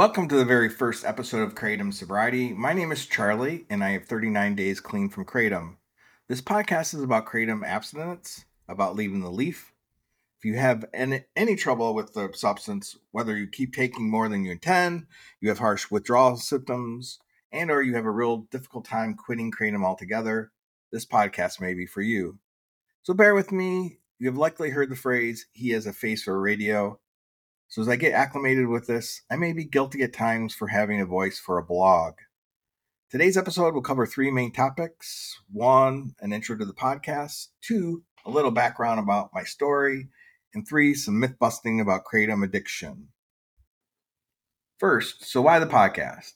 Welcome to the very first episode of Kratom Sobriety. My name is Charlie, and I have 39 days clean from Kratom. This podcast is about Kratom abstinence, about leaving the leaf. If you have any, any trouble with the substance, whether you keep taking more than you intend, you have harsh withdrawal symptoms, and or you have a real difficult time quitting Kratom altogether, this podcast may be for you. So bear with me. You have likely heard the phrase, he has a face for radio. So as I get acclimated with this, I may be guilty at times for having a voice for a blog. Today's episode will cover three main topics. One, an intro to the podcast. Two, a little background about my story. And three, some myth busting about kratom addiction. First, so why the podcast?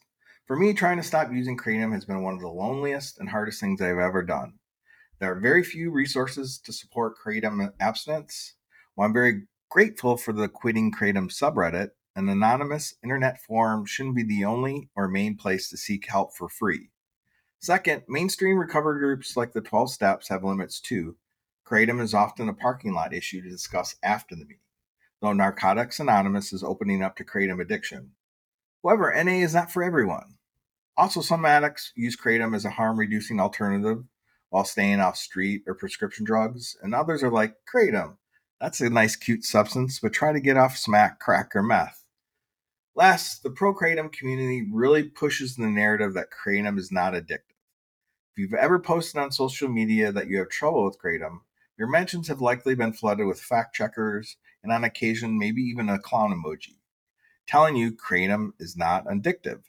For me, trying to stop using kratom has been one of the loneliest and hardest things I've ever done. There are very few resources to support kratom abstinence. While I'm very grateful for the Quitting Kratom subreddit, an anonymous internet forum shouldn't be the only or main place to seek help for free. Second, mainstream recovery groups like the 12 Steps have limits too. Kratom is often a parking lot issue to discuss after the meeting, though Narcotics Anonymous is opening up to kratom addiction. However, NA is not for everyone. Also, some addicts use kratom as a harm reducing alternative while staying off street or prescription drugs, and others are like, kratom, that's a nice, cute substance, but try to get off smack, crack, or meth. Last, the pro kratom community really pushes the narrative that kratom is not addictive. If you've ever posted on social media that you have trouble with kratom, your mentions have likely been flooded with fact checkers and on occasion, maybe even a clown emoji, telling you kratom is not addictive.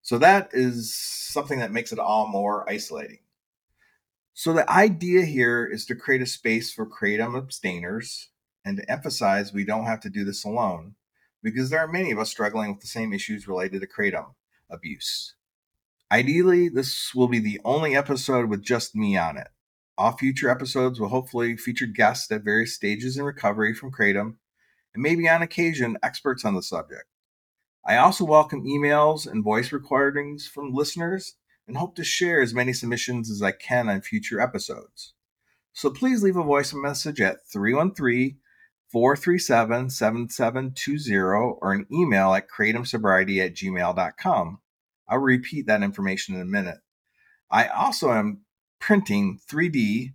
So that is something that makes it all more isolating. So the idea here is to create a space for kratom abstainers and to emphasize we don't have to do this alone because there are many of us struggling with the same issues related to kratom abuse. Ideally, this will be the only episode with just me on it. All future episodes will hopefully feature guests at various stages in recovery from kratom and maybe on occasion experts on the subject. I also welcome emails and voice recordings from listeners and hope to share as many submissions as I can on future episodes. So please leave a voice message at 313 437 7720 or an email at kratomsobriety at gmail.com. I'll repeat that information in a minute. I also am printing 3D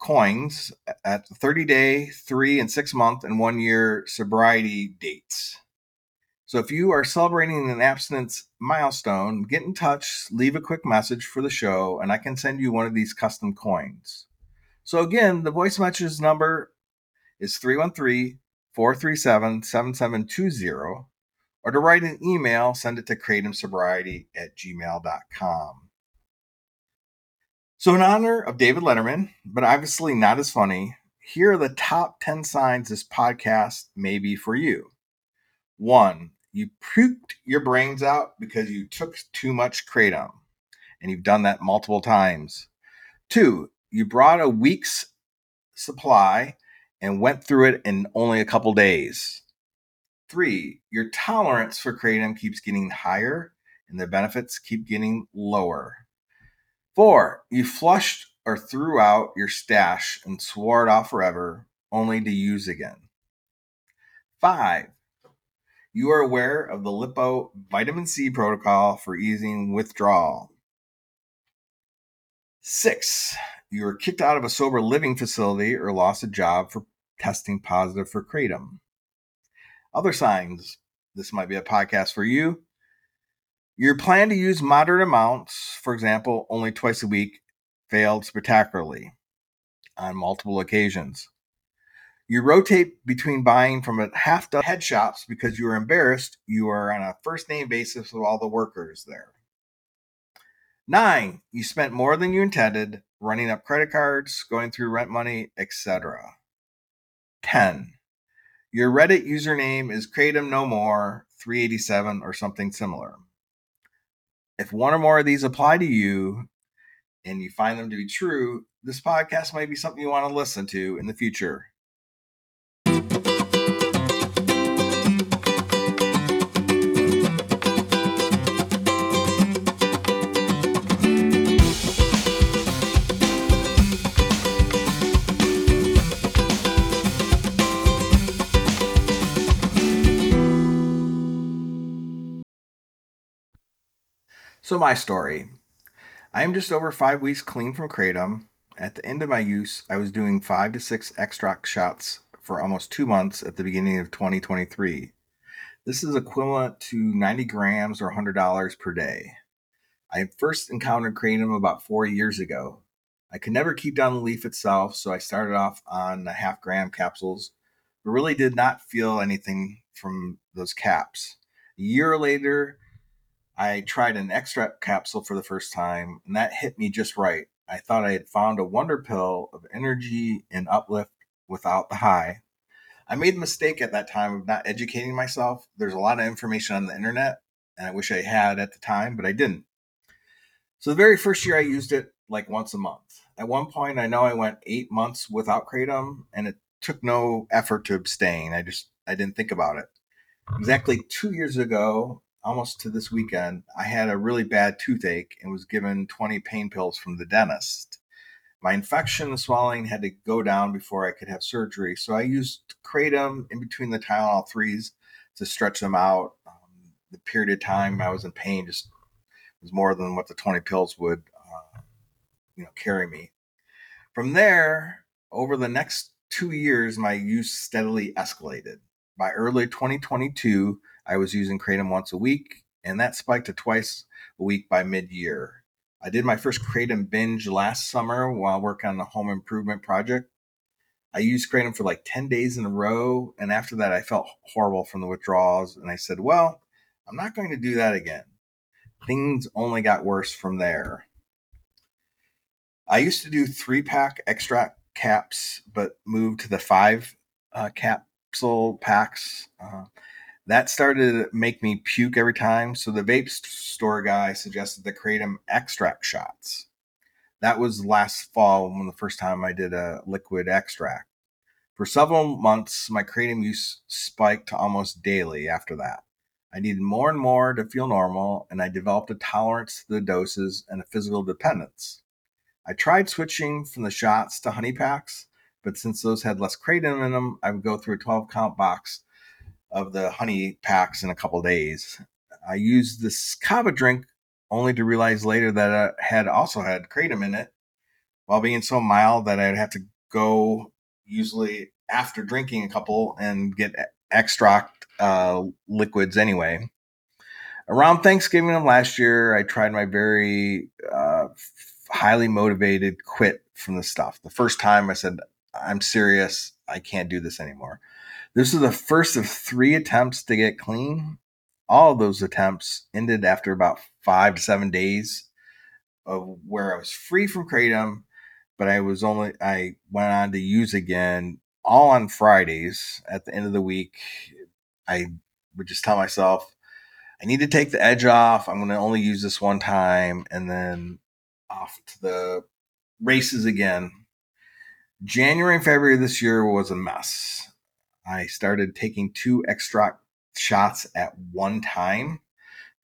coins at 30 day, three and six month, and one year sobriety dates. So if you are celebrating an abstinence milestone, get in touch, leave a quick message for the show, and I can send you one of these custom coins. So again, the voice message number is 313 437 7720. Or to write an email, send it to kratomsobriety at gmail.com. So, in honor of David Letterman, but obviously not as funny, here are the top 10 signs this podcast may be for you. One, you puked your brains out because you took too much kratom, and you've done that multiple times. Two, you brought a week's supply and went through it in only a couple days. Three, your tolerance for kratom keeps getting higher and the benefits keep getting lower. Four, you flushed or threw out your stash and swore it off forever, only to use again. Five, you are aware of the Lipo vitamin C protocol for easing withdrawal. Six, you were kicked out of a sober living facility or lost a job for testing positive for kratom. Other signs this might be a podcast for you. Your plan to use moderate amounts, for example, only twice a week, failed spectacularly on multiple occasions. You rotate between buying from a half dozen head shops because you are embarrassed you are on a first name basis with all the workers there. Nine, you spent more than you intended running up credit cards, going through rent money, etc. 10. Your Reddit username is Kratom No More 387 or something similar. If one or more of these apply to you and you find them to be true, this podcast might be something you want to listen to in the future. So, my story I am just over five weeks clean from Kratom. At the end of my use, I was doing five to six extract shots for almost two months at the beginning of 2023. This is equivalent to 90 grams or $100 per day. I first encountered kratom about four years ago. I could never keep down the leaf itself, so I started off on the half gram capsules, but really did not feel anything from those caps. A year later, I tried an extract capsule for the first time, and that hit me just right. I thought I had found a wonder pill of energy and uplift without the high. I made a mistake at that time of not educating myself. There's a lot of information on the internet, and I wish I had at the time, but I didn't. So the very first year I used it like once a month. At one point, I know I went eight months without kratom, and it took no effort to abstain. I just I didn't think about it. Exactly two years ago, almost to this weekend, I had a really bad toothache and was given 20 pain pills from the dentist my infection and swelling had to go down before I could have surgery. So I used kratom in between the Tylenol threes to stretch them out. Um, the period of time I was in pain just was more than what the 20 pills would, uh, you know, carry me. From there, over the next two years, my use steadily escalated. By early 2022, I was using kratom once a week, and that spiked to twice a week by mid year. I did my first Kratom binge last summer while working on the home improvement project. I used Kratom for like 10 days in a row. And after that, I felt horrible from the withdrawals. And I said, well, I'm not going to do that again. Things only got worse from there. I used to do three pack extract caps, but moved to the five uh, capsule packs. Uh, that started to make me puke every time. So the vape store guy suggested the kratom extract shots. That was last fall when the first time I did a liquid extract. For several months, my kratom use spiked to almost daily after that. I needed more and more to feel normal, and I developed a tolerance to the doses and a physical dependence. I tried switching from the shots to honey packs, but since those had less kratom in them, I would go through a 12 count box of the honey packs in a couple days. I used this kava drink only to realize later that it had also had kratom in it, while being so mild that I'd have to go usually after drinking a couple and get extract uh, liquids anyway. Around Thanksgiving of last year, I tried my very uh, highly motivated quit from the stuff. The first time I said, I'm serious. I can't do this anymore. This is the first of three attempts to get clean. All those attempts ended after about five to seven days of where I was free from kratom, but I was only I went on to use again all on Fridays at the end of the week. I would just tell myself I need to take the edge off. I'm going to only use this one time and then off to the races again. January and February this year was a mess. I started taking two extract shots at one time,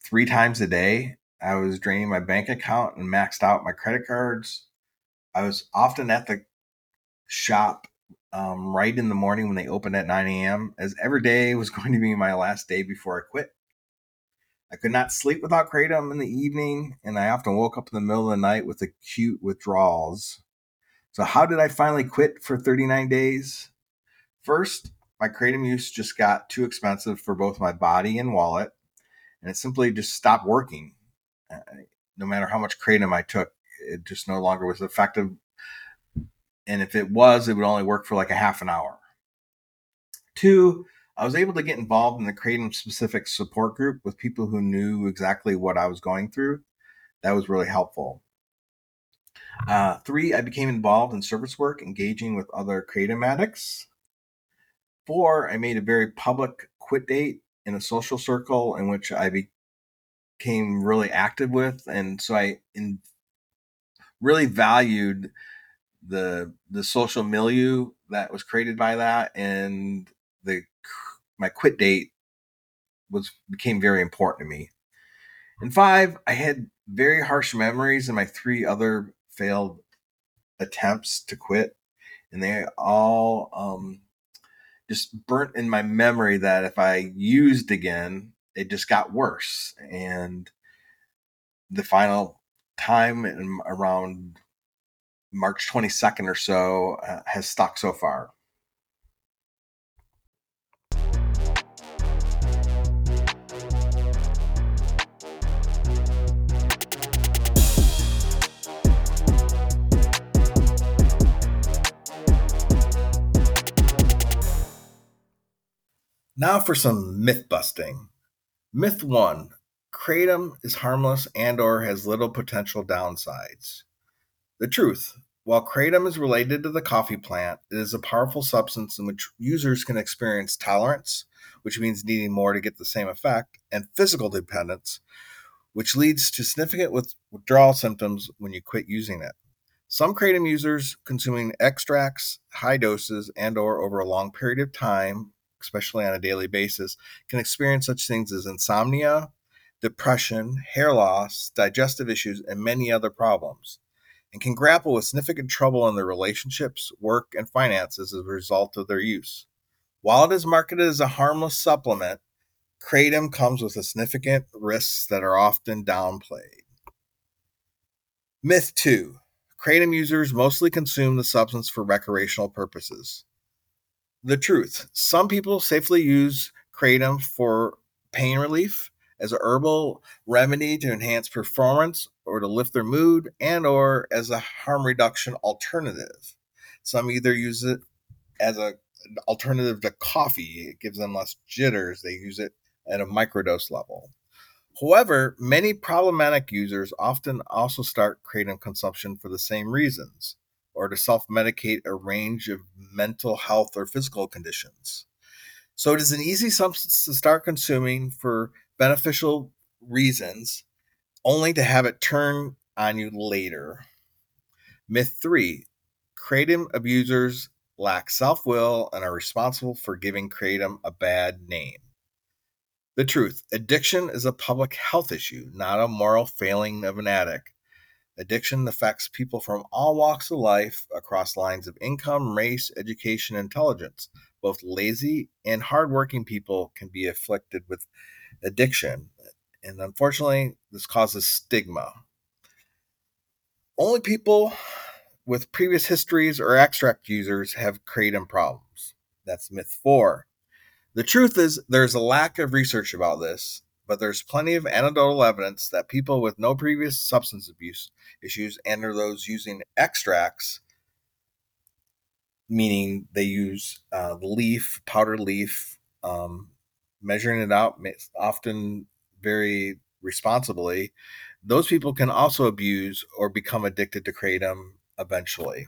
three times a day. I was draining my bank account and maxed out my credit cards. I was often at the shop um, right in the morning when they opened at 9 a.m., as every day was going to be my last day before I quit. I could not sleep without kratom in the evening, and I often woke up in the middle of the night with acute withdrawals. So, how did I finally quit for 39 days? First, my kratom use just got too expensive for both my body and wallet, and it simply just stopped working. Uh, no matter how much kratom I took, it just no longer was effective. And if it was, it would only work for like a half an hour. Two, I was able to get involved in the kratom specific support group with people who knew exactly what I was going through. That was really helpful. Uh, three, I became involved in service work, engaging with other kratom addicts. Four, I made a very public quit date in a social circle in which I became really active with, and so I in, really valued the the social milieu that was created by that, and the my quit date was became very important to me. And five, I had very harsh memories in my three other failed attempts to quit, and they all um, just burnt in my memory that if I used again, it just got worse. And the final time around March 22nd or so uh, has stuck so far. Now for some myth busting. Myth 1 Kratom is harmless and or has little potential downsides. The truth, while kratom is related to the coffee plant, it is a powerful substance in which users can experience tolerance, which means needing more to get the same effect, and physical dependence, which leads to significant withdrawal symptoms when you quit using it. Some kratom users consuming extracts, high doses, and or over a long period of time especially on a daily basis, can experience such things as insomnia, depression, hair loss, digestive issues, and many other problems, and can grapple with significant trouble in their relationships, work, and finances as a result of their use. While it is marketed as a harmless supplement, kratom comes with significant risks that are often downplayed. Myth 2 Kratom users mostly consume the substance for recreational purposes the truth. Some people safely use kratom for pain relief as a herbal remedy to enhance performance or to lift their mood and or as a harm reduction alternative. Some either use it as a alternative to coffee. It gives them less jitters. They use it at a microdose level. However, many problematic users often also start kratom consumption for the same reasons or to self medicate a range of mental health or physical conditions. So it is an easy substance to start consuming for beneficial reasons, only to have it turn on you later. Myth three Kratom abusers lack self will and are responsible for giving Kratom a bad name. The truth addiction is a public health issue, not a moral failing of an addict. Addiction affects people from all walks of life across lines of income, race, education, intelligence. Both lazy and hardworking people can be afflicted with addiction. And unfortunately, this causes stigma. Only people with previous histories or extract users have kratom problems. That's myth four. The truth is, there's a lack of research about this, but there's plenty of anecdotal evidence that people with no previous substance abuse issues and are those using extracts, meaning they use uh, leaf, powdered leaf, um, measuring it out often very responsibly, those people can also abuse or become addicted to kratom eventually.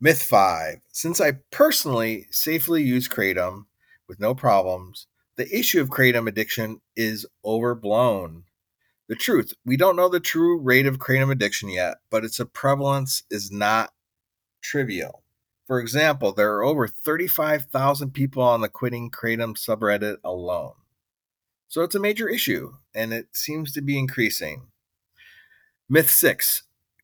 Myth five Since I personally safely use kratom with no problems, the issue of kratom addiction is overblown. The truth, we don't know the true rate of kratom addiction yet, but its prevalence is not trivial. For example, there are over 35,000 people on the quitting kratom subreddit alone. So it's a major issue, and it seems to be increasing. Myth 6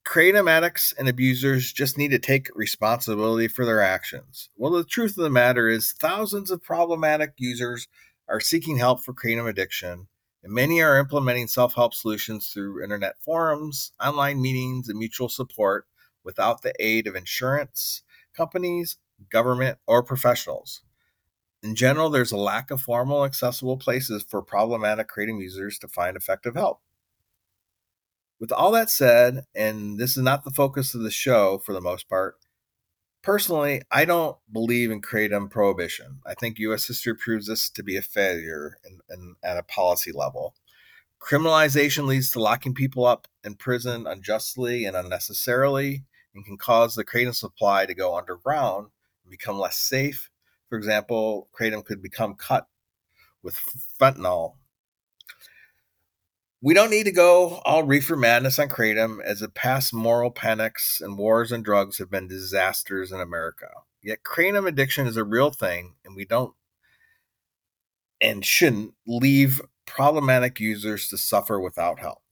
Kratom addicts and abusers just need to take responsibility for their actions. Well, the truth of the matter is, thousands of problematic users are seeking help for kratom addiction, and many are implementing self help solutions through internet forums, online meetings, and mutual support without the aid of insurance companies, government, or professionals. In general, there's a lack of formal, accessible places for problematic kratom users to find effective help. With all that said, and this is not the focus of the show for the most part, personally, I don't believe in kratom prohibition. I think U.S. history proves this to be a failure in, in, at a policy level. Criminalization leads to locking people up in prison unjustly and unnecessarily and can cause the kratom supply to go underground and become less safe. For example, kratom could become cut with fentanyl we don't need to go all reefer madness on Kratom, as the past moral panics and wars on drugs have been disasters in America. Yet Kratom addiction is a real thing, and we don't and shouldn't leave problematic users to suffer without help.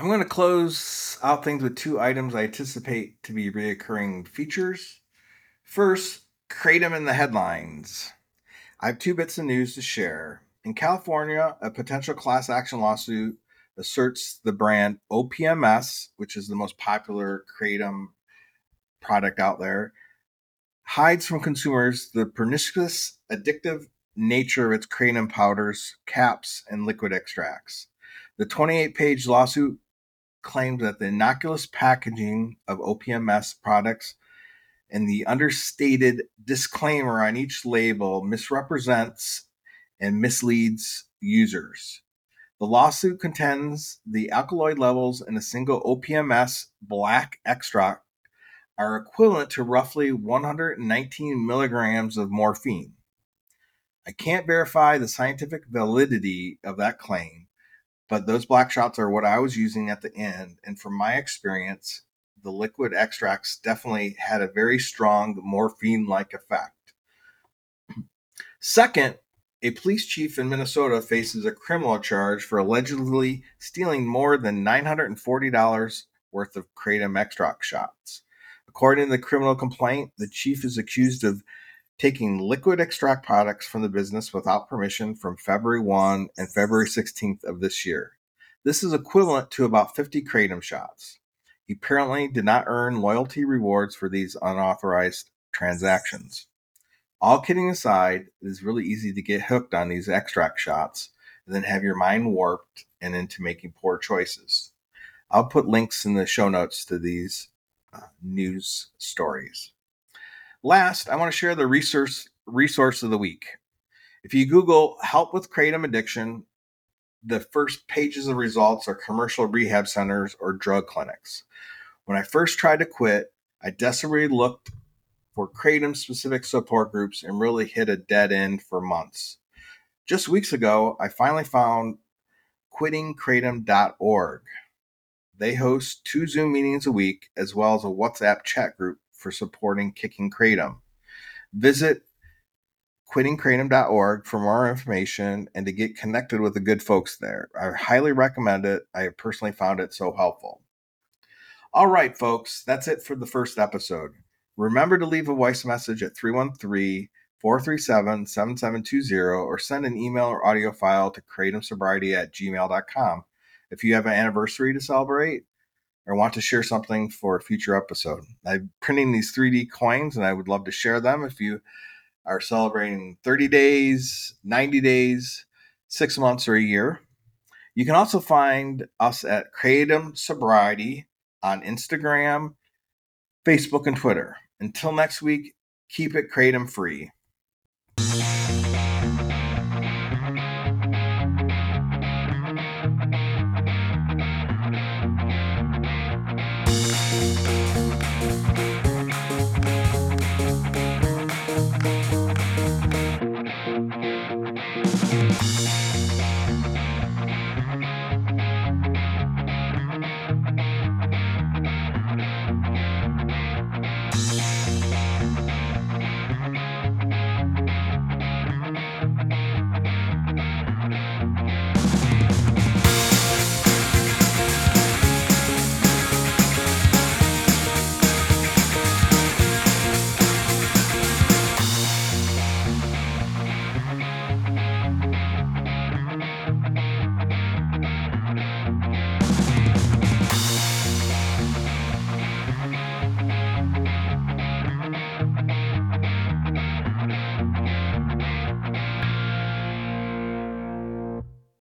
I'm going to close out things with two items I anticipate to be reoccurring features. First, Kratom in the headlines. I have two bits of news to share. In California, a potential class action lawsuit asserts the brand OPMS, which is the most popular Kratom product out there, hides from consumers the pernicious, addictive nature of its kratom powders, caps, and liquid extracts. The 28 page lawsuit claims that the innocuous packaging of OPMS products and the understated disclaimer on each label misrepresents and misleads users. The lawsuit contends the alkaloid levels in a single OPMS black extract are equivalent to roughly 119 milligrams of morphine. I can't verify the scientific validity of that claim, but those black shots are what I was using at the end. And from my experience, the liquid extracts definitely had a very strong morphine like effect. Second, a police chief in Minnesota faces a criminal charge for allegedly stealing more than $940 worth of kratom extract shots. According to the criminal complaint, the chief is accused of taking liquid extract products from the business without permission from February 1 and February 16th of this year. This is equivalent to about 50 kratom shots. He apparently did not earn loyalty rewards for these unauthorized transactions. All kidding aside, it is really easy to get hooked on these extract shots and then have your mind warped and into making poor choices. I'll put links in the show notes to these uh, news stories. Last, I want to share the resource resource of the week. If you Google help with kratom addiction, the first pages of results are commercial rehab centers or drug clinics. When I first tried to quit, I desperately looked for kratom specific support groups and really hit a dead end for months. Just weeks ago, I finally found quittingkratom.org. They host two Zoom meetings a week as well as a WhatsApp chat group for supporting Kicking Kratom. Visit quittingkratom.org for more information and to get connected with the good folks there. I highly recommend it. I personally found it so helpful. All right, folks, that's it for the first episode. Remember to leave a voice message at 313 437 7720 or send an email or audio file to kratomsobriety at gmail.com. If you have an anniversary to celebrate, or want to share something for a future episode. I'm printing these 3D coins and I would love to share them if you are celebrating 30 days, 90 days, six months, or a year. You can also find us at Kratom Sobriety on Instagram, Facebook, and Twitter. Until next week, keep it Kratom free.